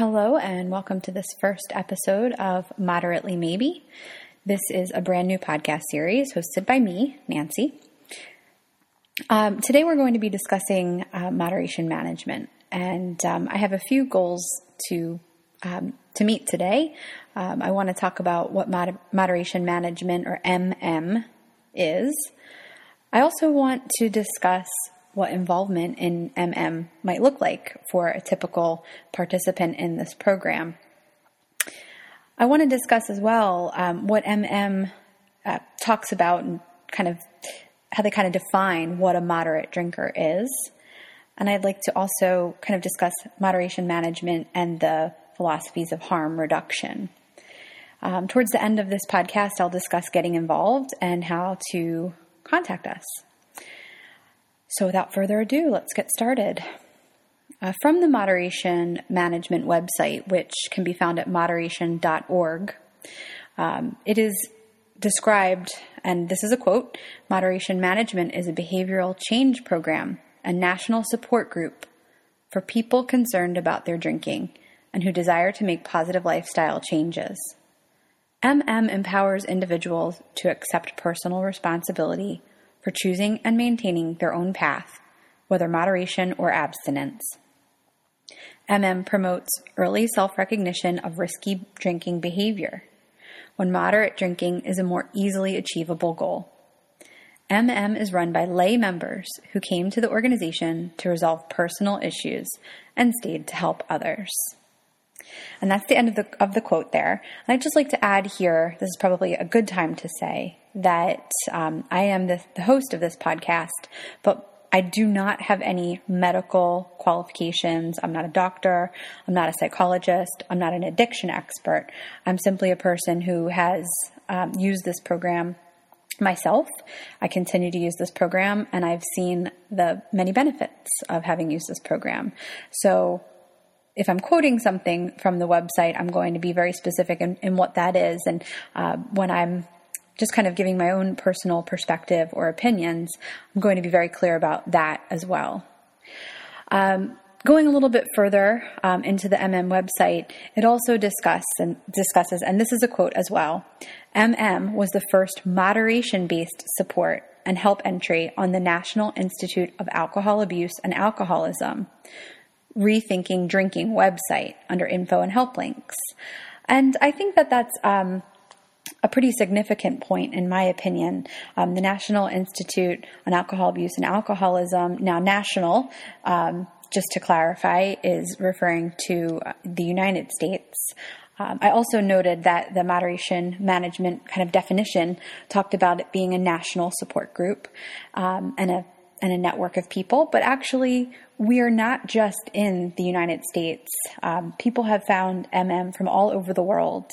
Hello, and welcome to this first episode of Moderately Maybe. This is a brand new podcast series hosted by me, Nancy. Um, today, we're going to be discussing uh, moderation management, and um, I have a few goals to um, to meet today. Um, I want to talk about what mod- moderation management, or MM, is. I also want to discuss what involvement in MM might look like for a typical participant in this program. I want to discuss as well um, what MM uh, talks about and kind of how they kind of define what a moderate drinker is. And I'd like to also kind of discuss moderation management and the philosophies of harm reduction. Um, towards the end of this podcast, I'll discuss getting involved and how to contact us. So, without further ado, let's get started. Uh, from the Moderation Management website, which can be found at moderation.org, um, it is described, and this is a quote Moderation Management is a behavioral change program, a national support group for people concerned about their drinking and who desire to make positive lifestyle changes. MM empowers individuals to accept personal responsibility for choosing and maintaining their own path, whether moderation or abstinence. MM promotes early self recognition of risky drinking behavior, when moderate drinking is a more easily achievable goal. MM is run by lay members who came to the organization to resolve personal issues and stayed to help others. And that's the end of the, of the quote there. And I'd just like to add here this is probably a good time to say that um, I am the, the host of this podcast, but I do not have any medical qualifications. I'm not a doctor. I'm not a psychologist. I'm not an addiction expert. I'm simply a person who has um, used this program myself. I continue to use this program and I've seen the many benefits of having used this program. So if I'm quoting something from the website, I'm going to be very specific in, in what that is. And uh, when I'm just kind of giving my own personal perspective or opinions, I'm going to be very clear about that as well. Um, going a little bit further um, into the MM website, it also and discusses, and this is a quote as well. MM was the first moderation-based support and help entry on the National Institute of Alcohol Abuse and Alcoholism, Rethinking Drinking website under info and help links. And I think that that's um, a pretty significant point, in my opinion. Um, the National Institute on Alcohol Abuse and Alcoholism, now national, um, just to clarify, is referring to uh, the United States. Um, I also noted that the moderation management kind of definition talked about it being a national support group um, and a and a network of people, but actually, we are not just in the United States. Um, people have found MM from all over the world,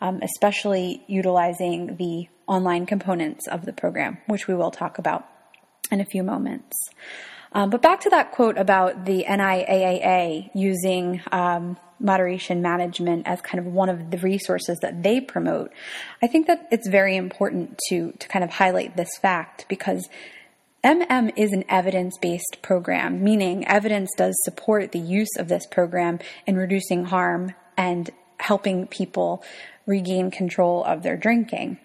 um, especially utilizing the online components of the program, which we will talk about in a few moments. Um, but back to that quote about the NIAAA using um, moderation management as kind of one of the resources that they promote. I think that it's very important to to kind of highlight this fact because MM is an evidence based program, meaning evidence does support the use of this program in reducing harm and helping people regain control of their drinking.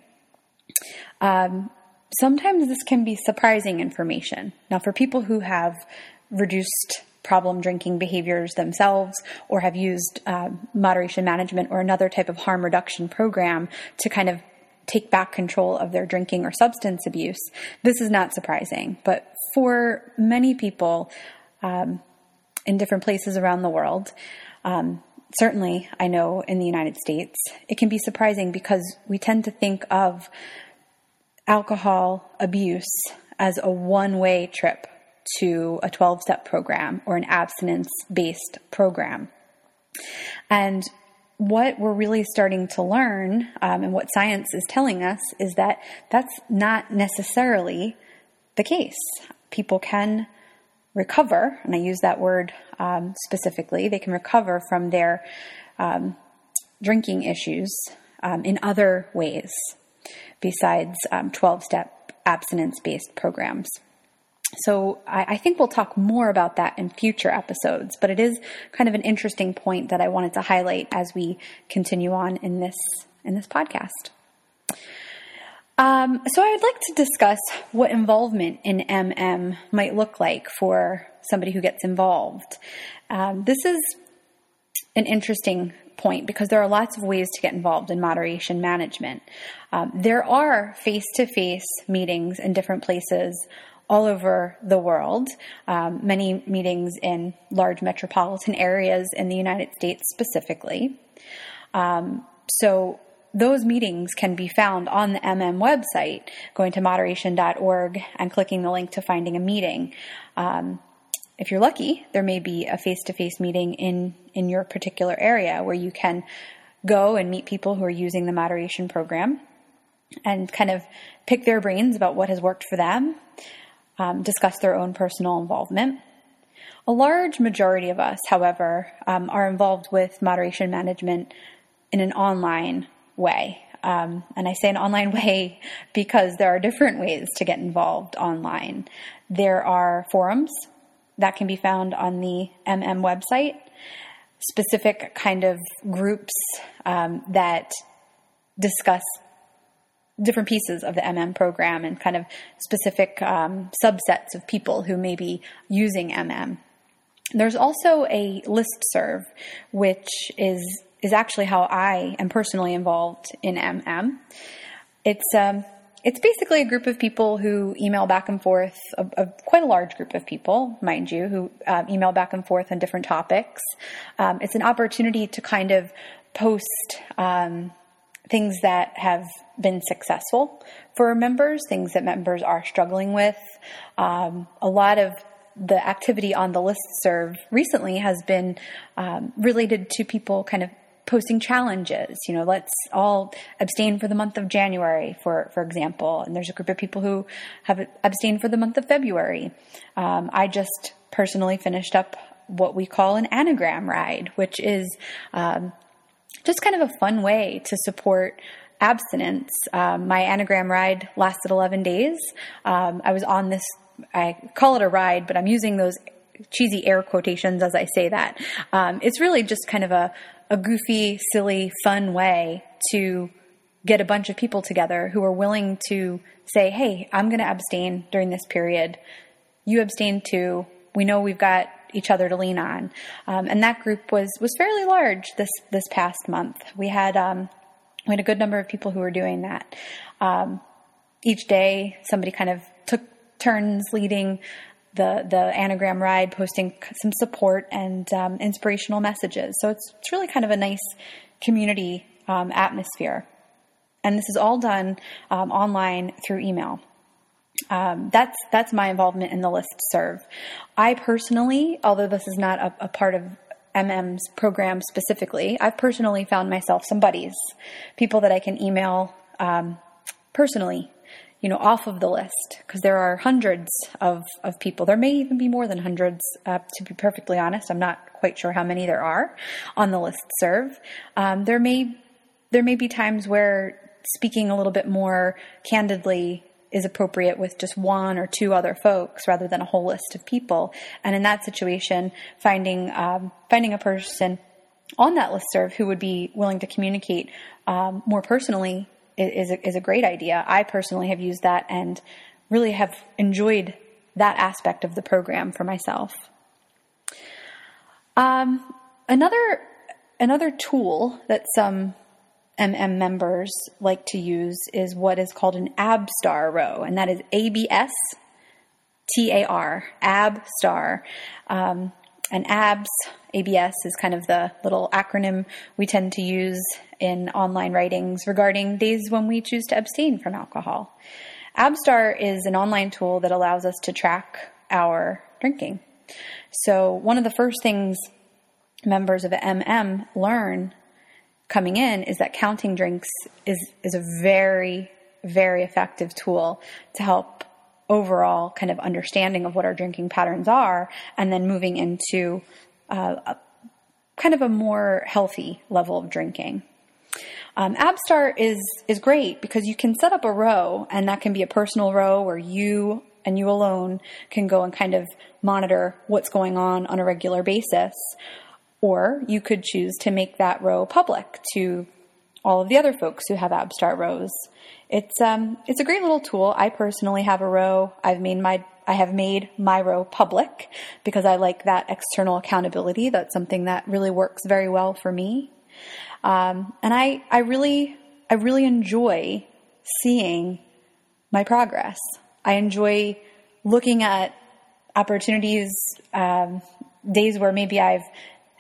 Um, sometimes this can be surprising information. Now, for people who have reduced problem drinking behaviors themselves or have used uh, moderation management or another type of harm reduction program to kind of take back control of their drinking or substance abuse, this is not surprising. But for many people um, in different places around the world, um, certainly I know in the United States, it can be surprising because we tend to think of alcohol abuse as a one way trip to a 12 step program or an abstinence based program. And what we're really starting to learn um, and what science is telling us is that that's not necessarily the case. People can recover, and I use that word um, specifically, they can recover from their um, drinking issues um, in other ways besides um, 12 step abstinence based programs. So I, I, think we'll talk more about that in future episodes, but it is kind of an interesting point that I wanted to highlight as we continue on in this in this podcast. Um, so I'd like to discuss what involvement in MM might look like for somebody who gets involved. Um, this is an interesting point because there are lots of ways to get involved in moderation management. Um, there are face to face meetings in different places all over the world, um, many meetings in large metropolitan areas in the United States specifically. Um, so those meetings can be found on the MM website, going to moderation.org and clicking the link to finding a meeting. Um, if you're lucky, there may be a face to face meeting in, in your particular area where you can go and meet people who are using the moderation program and kind of pick their brains about what has worked for them, um, discuss their own personal involvement. A large majority of us, however, um, are involved with moderation management in an online way. Um, and I say an online way because there are different ways to get involved online. There are forums that can be found on the MM website, specific kind of groups um, that discuss different pieces of the MM program and kind of specific um, subsets of people who may be using MM. There's also a list serve, which is is actually how I am personally involved in MM. It's um, it's basically a group of people who email back and forth, a, a quite a large group of people, mind you, who uh, email back and forth on different topics. Um, it's an opportunity to kind of post um, things that have been successful for members, things that members are struggling with. Um, a lot of the activity on the list serve recently has been um, related to people kind of posting challenges. You know, let's all abstain for the month of January, for for example. And there's a group of people who have abstained for the month of February. Um, I just personally finished up what we call an anagram ride, which is um, just kind of a fun way to support abstinence. Um, my anagram ride lasted 11 days. Um, I was on this, I call it a ride, but I'm using those cheesy air quotations as I say that. Um, it's really just kind of a, a goofy, silly, fun way to get a bunch of people together who are willing to say, hey, I'm going to abstain during this period. You abstain too. We know we've got each other to lean on. Um, and that group was, was fairly large this, this past month. We had, um, we had a good number of people who were doing that. Um, each day, somebody kind of took turns leading the the anagram ride, posting some support and um, inspirational messages. So it's it's really kind of a nice community um, atmosphere, and this is all done um, online through email. Um, that's that's my involvement in the list serve. I personally, although this is not a, a part of MM's program specifically, I've personally found myself some buddies, people that I can email um, personally you know, off of the list because there are hundreds of, of people. There may even be more than hundreds, uh, to be perfectly honest. I'm not quite sure how many there are on the list serve. Um, there may there may be times where speaking a little bit more candidly is appropriate with just one or two other folks rather than a whole list of people. And in that situation, finding um, finding a person on that list serve who would be willing to communicate um, more personally is a, is a great idea. I personally have used that and really have enjoyed that aspect of the program for myself. Um, another another tool that some MM members like to use is what is called an ABSTAR row, and that is A B S T A R, ABSTAR. Um, and ABS, ABS is kind of the little acronym we tend to use in online writings regarding days when we choose to abstain from alcohol. Abstar is an online tool that allows us to track our drinking. So, one of the first things members of MM learn coming in is that counting drinks is, is a very, very effective tool to help overall kind of understanding of what our drinking patterns are, and then moving into uh, a, kind of a more healthy level of drinking. Um, Abstar is is great because you can set up a row, and that can be a personal row where you and you alone can go and kind of monitor what's going on on a regular basis. Or you could choose to make that row public to all of the other folks who have Abstar rows. It's um, it's a great little tool. I personally have a row. I've made my I have made my row public because I like that external accountability. That's something that really works very well for me. Um, and I I really I really enjoy seeing my progress. I enjoy looking at opportunities, um, days where maybe I've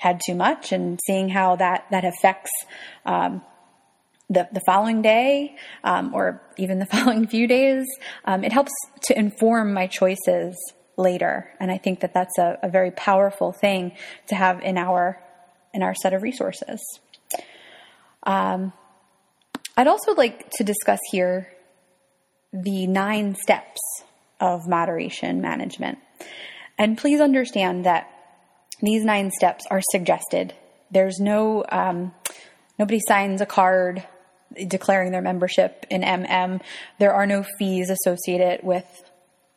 had too much, and seeing how that that affects um, the, the following day um, or even the following few days. Um, it helps to inform my choices later, and I think that that's a, a, very powerful thing to have in our in our set of resources. Um, I'd also like to discuss here the nine steps of moderation management, and please understand that these nine steps are suggested. There's no um, nobody signs a card declaring their membership in MM. There are no fees associated with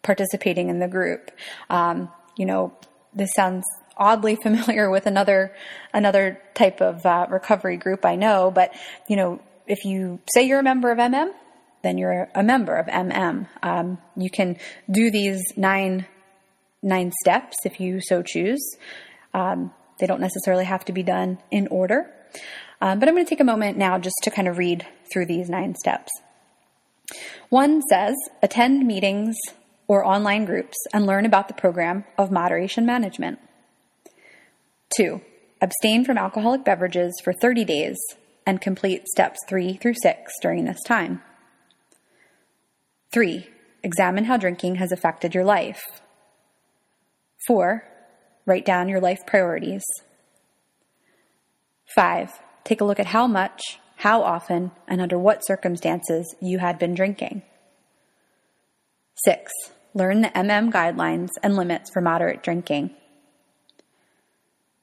participating in the group. Um, you know, this sounds oddly familiar with another another type of uh, recovery group I know, but you know, if you say you're a member of MM, then you're a member of MM. Um, you can do these nine nine steps if you so choose. Um, they don't necessarily have to be done in order. Um, but I'm going to take a moment now just to kind of read through these nine steps. One says attend meetings or online groups and learn about the program of moderation management. Two, abstain from alcoholic beverages for 30 days and complete steps three through six during this time. Three, examine how drinking has affected your life. Four, write down your life priorities. Five, take a look at how much, how often, and under what circumstances you had been drinking. 6. Learn the MM guidelines and limits for moderate drinking.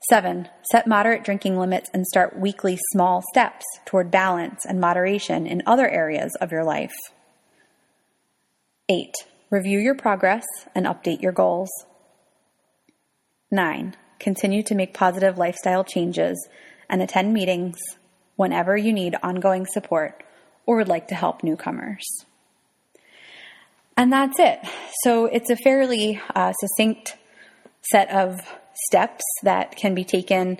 7. Set moderate drinking limits and start weekly small steps toward balance and moderation in other areas of your life. 8. Review your progress and update your goals. 9. Continue to make positive lifestyle changes and attend meetings whenever you need ongoing support or would like to help newcomers. And that's it. So it's a fairly uh, succinct set of steps that can be taken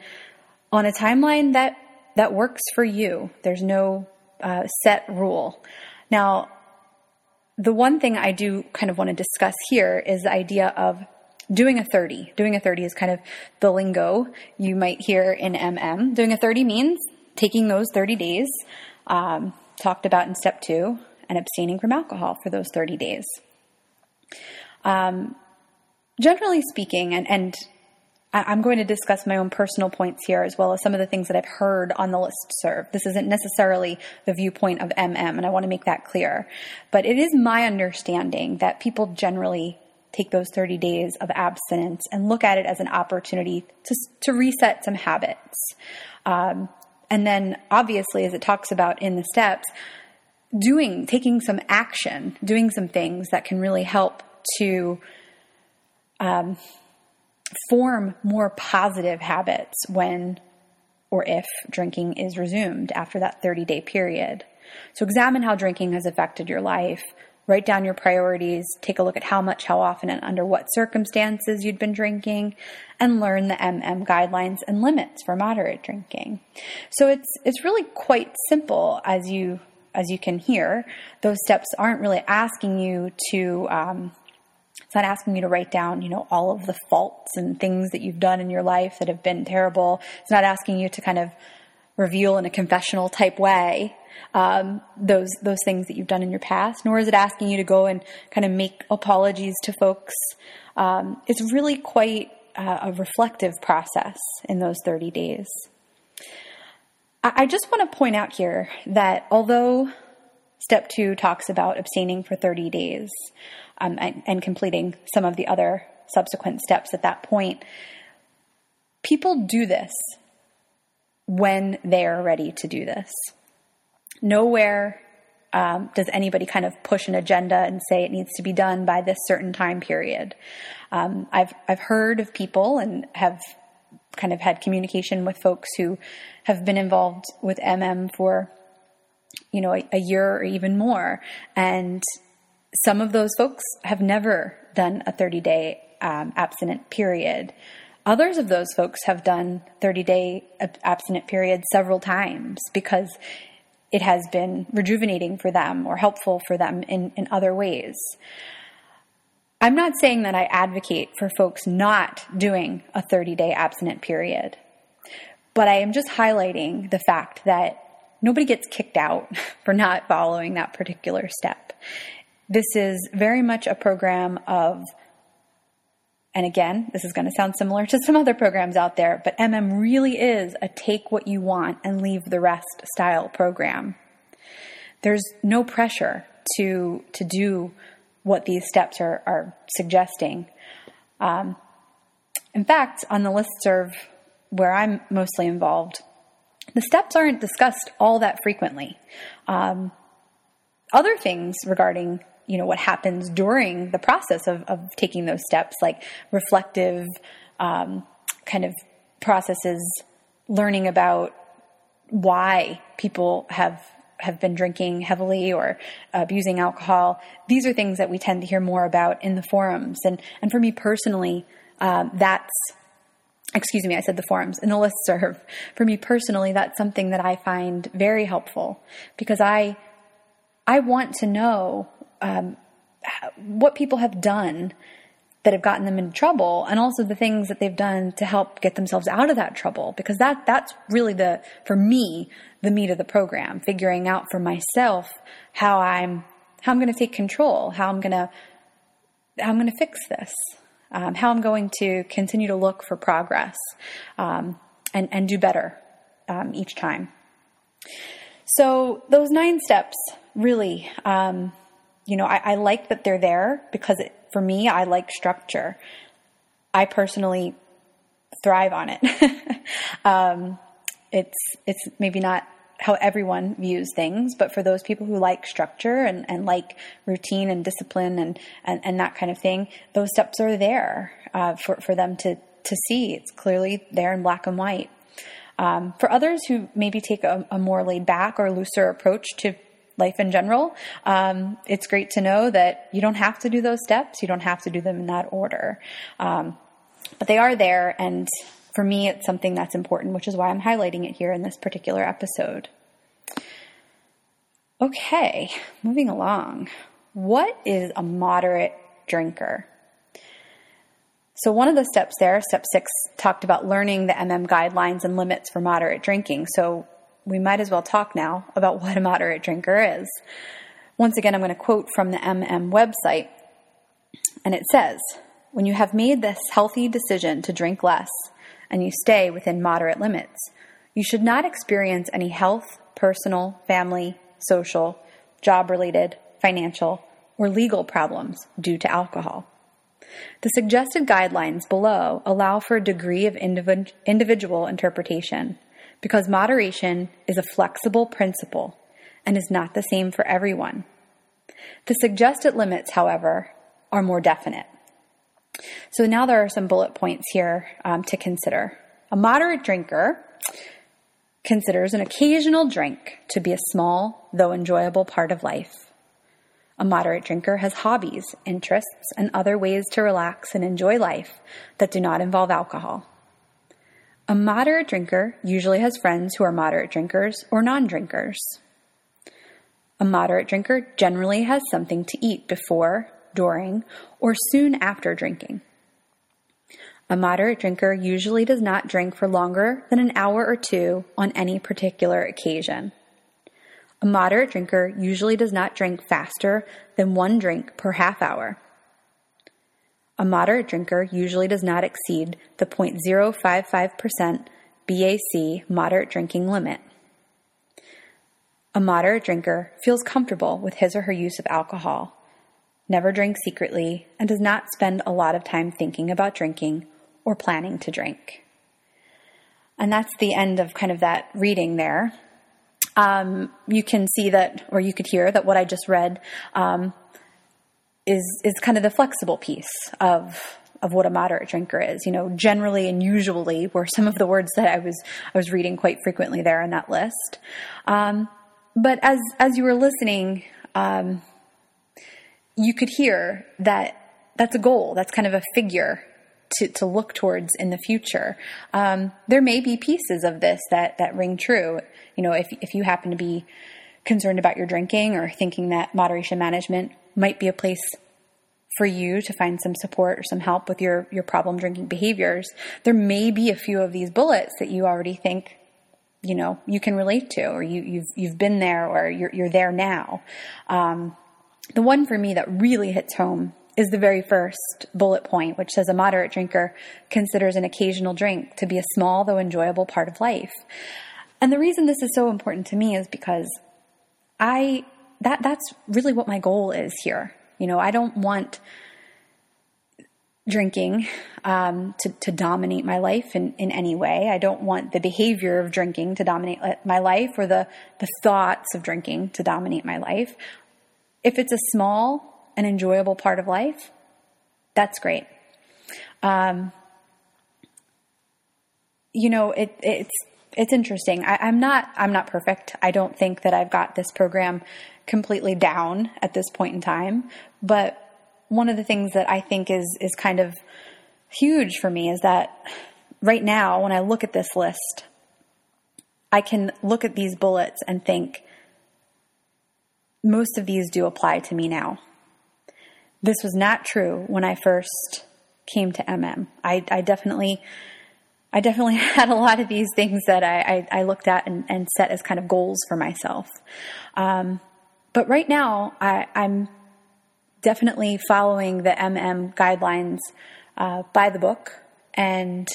on a timeline that that works for you. There's no uh, set rule. Now, the one thing I do kind of want to discuss here is the idea of doing a 30. Doing a 30 is kind of the lingo you might hear in MM. Doing a 30 means taking those 30 days, um, talked about in step two, and abstaining from alcohol for those 30 days. Um, generally speaking, and, and I'm going to discuss my own personal points here as well as some of the things that I've heard on the list serve. This isn't necessarily the viewpoint of MM, and I want to make that clear. But it is my understanding that people generally take those 30 days of abstinence and look at it as an opportunity to, to reset some habits. Um, and then, obviously, as it talks about in the steps, doing, taking some action, doing some things that can really help to um, form more positive habits when or if drinking is resumed after that 30 day period. So, examine how drinking has affected your life write down your priorities, take a look at how much, how often, and under what circumstances you'd been drinking, and learn the MM guidelines and limits for moderate drinking. So it's it's really quite simple as you as you can hear. Those steps aren't really asking you to. Um, it's not asking you to write down, you know, all of the faults and things that you've done in your life that have been terrible. It's not asking you to kind of reveal in a confessional type way um, those those things that you've done in your past, nor is it asking you to go and kind of make apologies to folks. Um, it's really quite uh, a reflective process in those 30 days. I, I just want to point out here that although step two talks about abstaining for 30 days um, and, and completing some of the other subsequent steps at that point, people do this when they are ready to do this. Nowhere um, does anybody kind of push an agenda and say it needs to be done by this certain time period. Um, I've I've heard of people and have kind of had communication with folks who have been involved with MM for you know a, a year or even more, and some of those folks have never done a 30 day um, abstinent period. Others of those folks have done 30 day abstinent periods several times because it has been rejuvenating for them or helpful for them in, in other ways. I'm not saying that I advocate for folks not doing a 30 day abstinent period, but I am just highlighting the fact that nobody gets kicked out for not following that particular step. This is very much a program of and again, this is going to sound similar to some other programs out there, but MM really is a take what you want and leave the rest style program. There's no pressure to to do what these steps are, are suggesting. Um, in fact, on the list serve where I'm mostly involved, the steps aren't discussed all that frequently. Um, other things regarding you know what happens during the process of, of taking those steps like reflective um, kind of processes learning about why people have have been drinking heavily or abusing alcohol these are things that we tend to hear more about in the forums and and for me personally um, that's excuse me, I said the forums and the list serve. For me personally, that's something that I find very helpful because I I want to know um, what people have done that have gotten them in trouble and also the things that they've done to help get themselves out of that trouble. Because that that's really the for me the meat of the program figuring out for myself how I'm how I'm going to take control how I'm going to how I'm going to fix this um, how I'm going to continue to look for progress um, and and do better um, each time. So those nine steps really um, you know, I, I like that they're there because it, for me, I like structure. I personally thrive on it. um, it's it's maybe not how everyone views things, but for those people who like structure and, and like routine and discipline and, and, and that kind of thing, those steps are there uh, for, for them to, to see. It's clearly there in black and white. Um, for others who maybe take a, a more laid back or looser approach to life in general, um, it's great to know that you don't have to do those steps. You don't have to do them in that order. Um, but they are there, and for me, it's something that's important, which is why I'm highlighting it here in this particular episode. Okay, moving along. What is a moderate drinker? So, one of the steps there, step six, talked about learning the MM guidelines and limits for moderate drinking. So, we might as well talk now about what a moderate drinker is. Once again, I'm going to quote from the MM website, and it says When you have made this healthy decision to drink less and you stay within moderate limits, you should not experience any health, personal, family, social, job related, financial, or legal problems due to alcohol. The suggested guidelines below allow for a degree of individ- individual interpretation because moderation is a flexible principle and is not the same for everyone. The suggested limits, however, are more definite. So now there are some bullet points here um, to consider. A moderate drinker considers an occasional drink to be a small, though enjoyable part of life. A moderate drinker has hobbies, interests, and other ways to relax and enjoy life that do not involve alcohol. A moderate drinker usually has friends who are moderate drinkers or non drinkers. A moderate drinker generally has something to eat before, during, or soon after drinking. A moderate drinker usually does not drink for longer than an hour or two on any particular occasion. A moderate drinker usually does not drink faster than one drink per half hour. A moderate drinker usually does not exceed the 0.055% BAC moderate drinking limit. A moderate drinker feels comfortable with his or her use of alcohol, never drinks secretly, and does not spend a lot of time thinking about drinking or planning to drink. And that's the end of kind of that reading there. um, you can see that, or you could hear that what I just read um, is is kind of the flexible piece of of what a moderate drinker is. You know, generally and usually were some of the words that I was I was reading quite frequently there in that list. Um, but as as you were listening, um, you could hear that that's a goal. That's kind of a figure to, to look towards in the future. Um, there may be pieces of this that, that ring true. You know, if, if you happen to be concerned about your drinking or thinking that moderation management might be a place for you to find some support or some help with your, your problem drinking behaviors, there may be a few of these bullets that you already think, you know, you can relate to, or you, you've, you've been there, or you're, you're there now. Um, the one for me that really hits home is the very first bullet point, which says a moderate drinker considers an occasional drink to be a small though enjoyable part of life. And the reason this is so important to me is because I that that's really what my goal is here. You know, I don't want drinking um, to, to dominate my life in, in any way. I don't want the behavior of drinking to dominate my life or the, the thoughts of drinking to dominate my life. If it's a small an enjoyable part of life, that's great. Um, you know, it, it's it's interesting. I, I'm not I'm not perfect. I don't think that I've got this program completely down at this point in time. But one of the things that I think is is kind of huge for me is that right now, when I look at this list, I can look at these bullets and think most of these do apply to me now. This was not true when I first came to MM. I, I definitely, I definitely had a lot of these things that I, I, I looked at and, and, set as kind of goals for myself. Um, but right now, I, am definitely following the MM guidelines uh, by the book and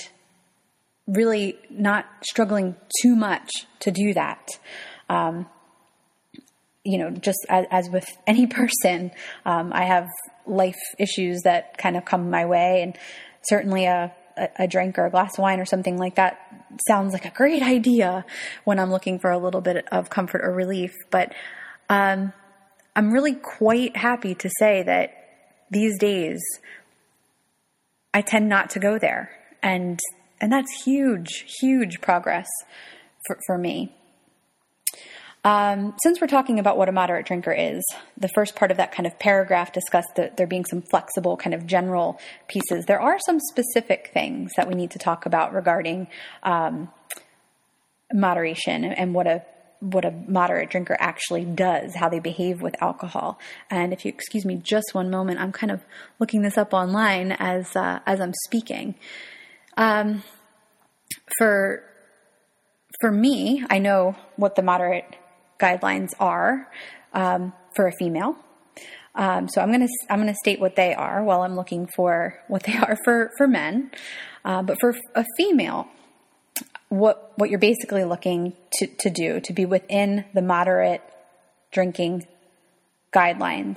really not struggling too much to do that. Um, you know, just as, as with any person, um, I have life issues that kind of come my way, and certainly a, a, drink or a glass of wine or something like that sounds like a great idea when I'm looking for a little bit of comfort or relief. But um, I'm really quite happy to say that these days I tend not to go there, and and that's huge, huge progress for, for me. Um, since we're talking about what a moderate drinker is, the first part of that kind of paragraph discussed that there being some flexible kind of general pieces. There are some specific things that we need to talk about regarding um, moderation and what a what a moderate drinker actually does, how they behave with alcohol. And if you excuse me just one moment, I'm kind of looking this up online as uh, as I'm speaking. Um, for for me, I know what the moderate guidelines are um, for a female. Um, so I'm to I'm to state what they are while I'm looking for what they are for for men. Uh, but for a female, what what you're basically looking to, to do to be within the moderate drinking guidelines.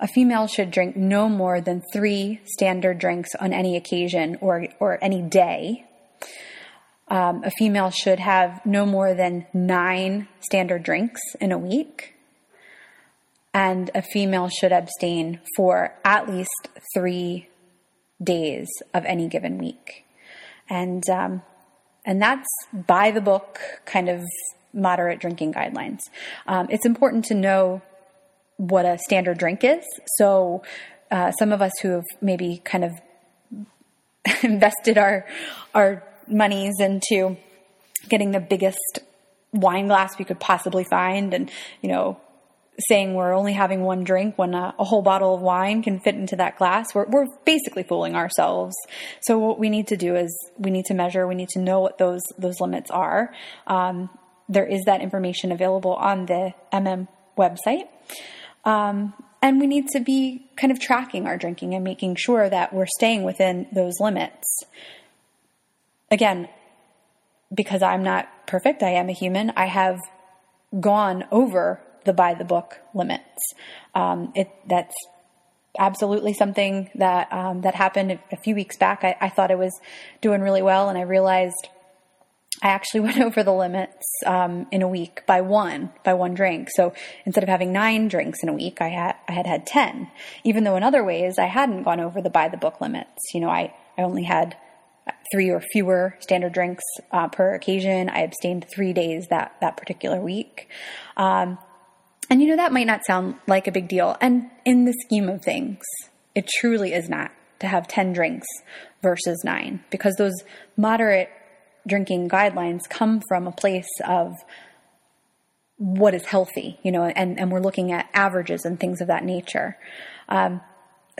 A female should drink no more than three standard drinks on any occasion or or any day um, a female should have no more than nine standard drinks in a week. And a female should abstain for at least three days of any given week. And, um, and that's by the book kind of moderate drinking guidelines. Um, it's important to know what a standard drink is. So, uh, some of us who have maybe kind of invested our our monies into getting the biggest wine glass we could possibly find and, you know, saying we're only having one drink when a, a, whole bottle of wine can fit into that glass, we're, we're basically fooling ourselves. So what we need to do is we need to measure, we need to know what those, those limits are. Um, there is that information available on the MM website. Um, and we need to be kind of tracking our drinking and making sure that we're staying within those limits again, because I'm not perfect, I am a human, I have gone over the by the book limits. Um, it that's absolutely something that um, that happened a few weeks back. I, I, thought I was doing really well, and I realized I actually went over the limits um, in a week by one, by one drink. So instead of having nine drinks in a week, I had I had had ten. Even though in other ways I hadn't gone over the by the book limits. You know, I I only had three or fewer standard drinks uh, per occasion. I abstained three days that that particular week. Um, and you know that might not sound like a big deal, and in the scheme of things, it truly is not to have ten drinks versus nine because those moderate drinking guidelines come from a place of what is healthy, you know, and, and we're looking at averages and things of that nature. Um,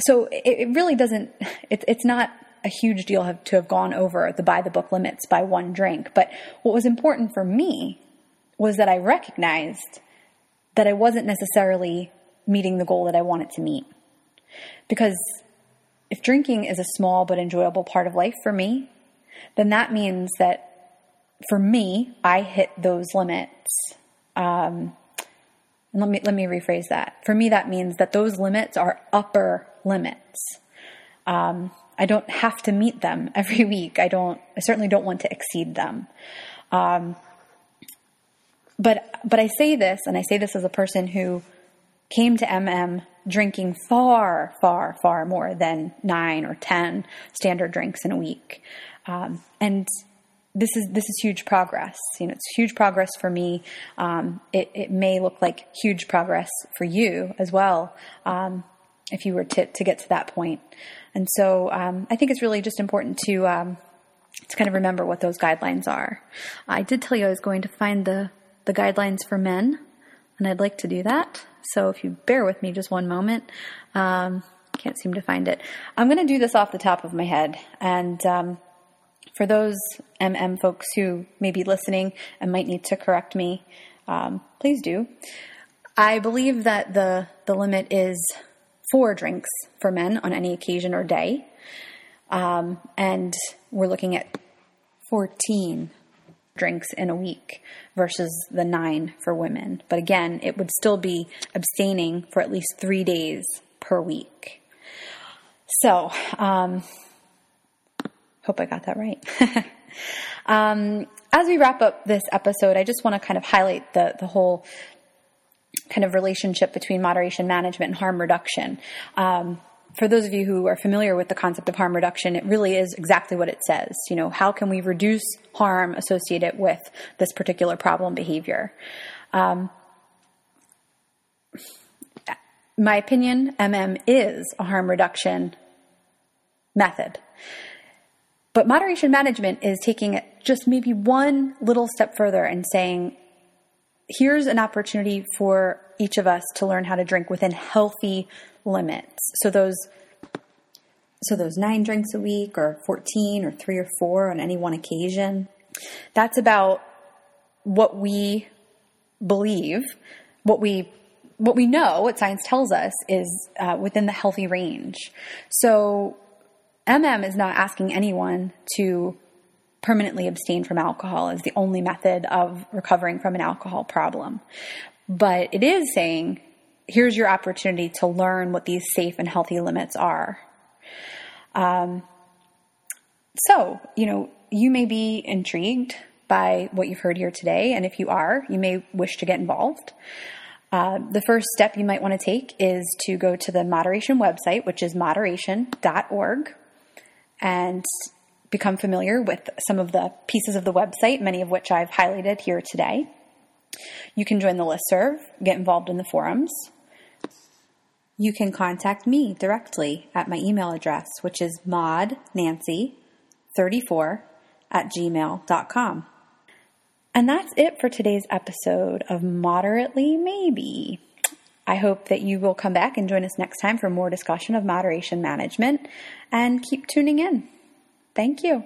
so it, it, really doesn't, it, it's not a huge deal have, to have gone over the buy the book limits by one drink. But what was important for me was that I recognized that I wasn't necessarily meeting the goal that I wanted to meet. Because if drinking is a small but enjoyable part of life for me, then that means that for me, I hit those limits. Um, let me let me rephrase that. For me, that means that those limits are upper limits. Um, I don't have to meet them every week. I don't. I certainly don't want to exceed them. Um, but but I say this, and I say this as a person who came to MM drinking far, far, far more than nine or ten standard drinks in a week. Um, and this is this is huge progress. You know, it's huge progress for me. Um, it, it may look like huge progress for you as well, um, if you were to to get to that point. And so, um, I think it's really just important to um, to kind of remember what those guidelines are. I did tell you I was going to find the the guidelines for men, and I'd like to do that. So, if you bear with me just one moment. Um, can't seem to find it. I'm going to do this off the top of my head, and um, for those MM folks who may be listening and might need to correct me, um, please do. I believe that the, the limit is four drinks for men on any occasion or day. Um, and we're looking at 14 drinks in a week versus the nine for women. But again, it would still be abstaining for at least three days per week. So, um, Hope I got that right. um, as we wrap up this episode, I just want to kind of highlight the the whole kind of relationship between moderation management and harm reduction. Um, for those of you who are familiar with the concept of harm reduction, it really is exactly what it says. You know, how can we reduce harm associated with this particular problem behavior? Um, my opinion, MM is a harm reduction method. But moderation management is taking it just maybe one little step further and saying, here's an opportunity for each of us to learn how to drink within healthy limits. So those so those 9 drinks a week or 14 or 3 or 4 on any one occasion, that's about what we believe, what we what we know, what science tells us is uh, within the healthy range. So MM is not asking anyone to permanently abstain from alcohol as the only method of recovering from an alcohol problem. But it is saying, here's your opportunity to learn what these safe and healthy limits are. Um, so, you know, you may be intrigued by what you've heard here today, and if you are, you may wish to get involved. Uh, the first step you might want to take is to go to the moderation website, which is moderation.org and become familiar with some of the pieces of the website, many of which I've highlighted here today. You can join the listserv, get involved in the forums. You can contact me directly at my email address, which is modnancy34 at gmail.com. And that's it for today's episode of Moderately Maybe. I hope that you will come back and join us next time for more discussion of moderation management and keep tuning in. Thank you.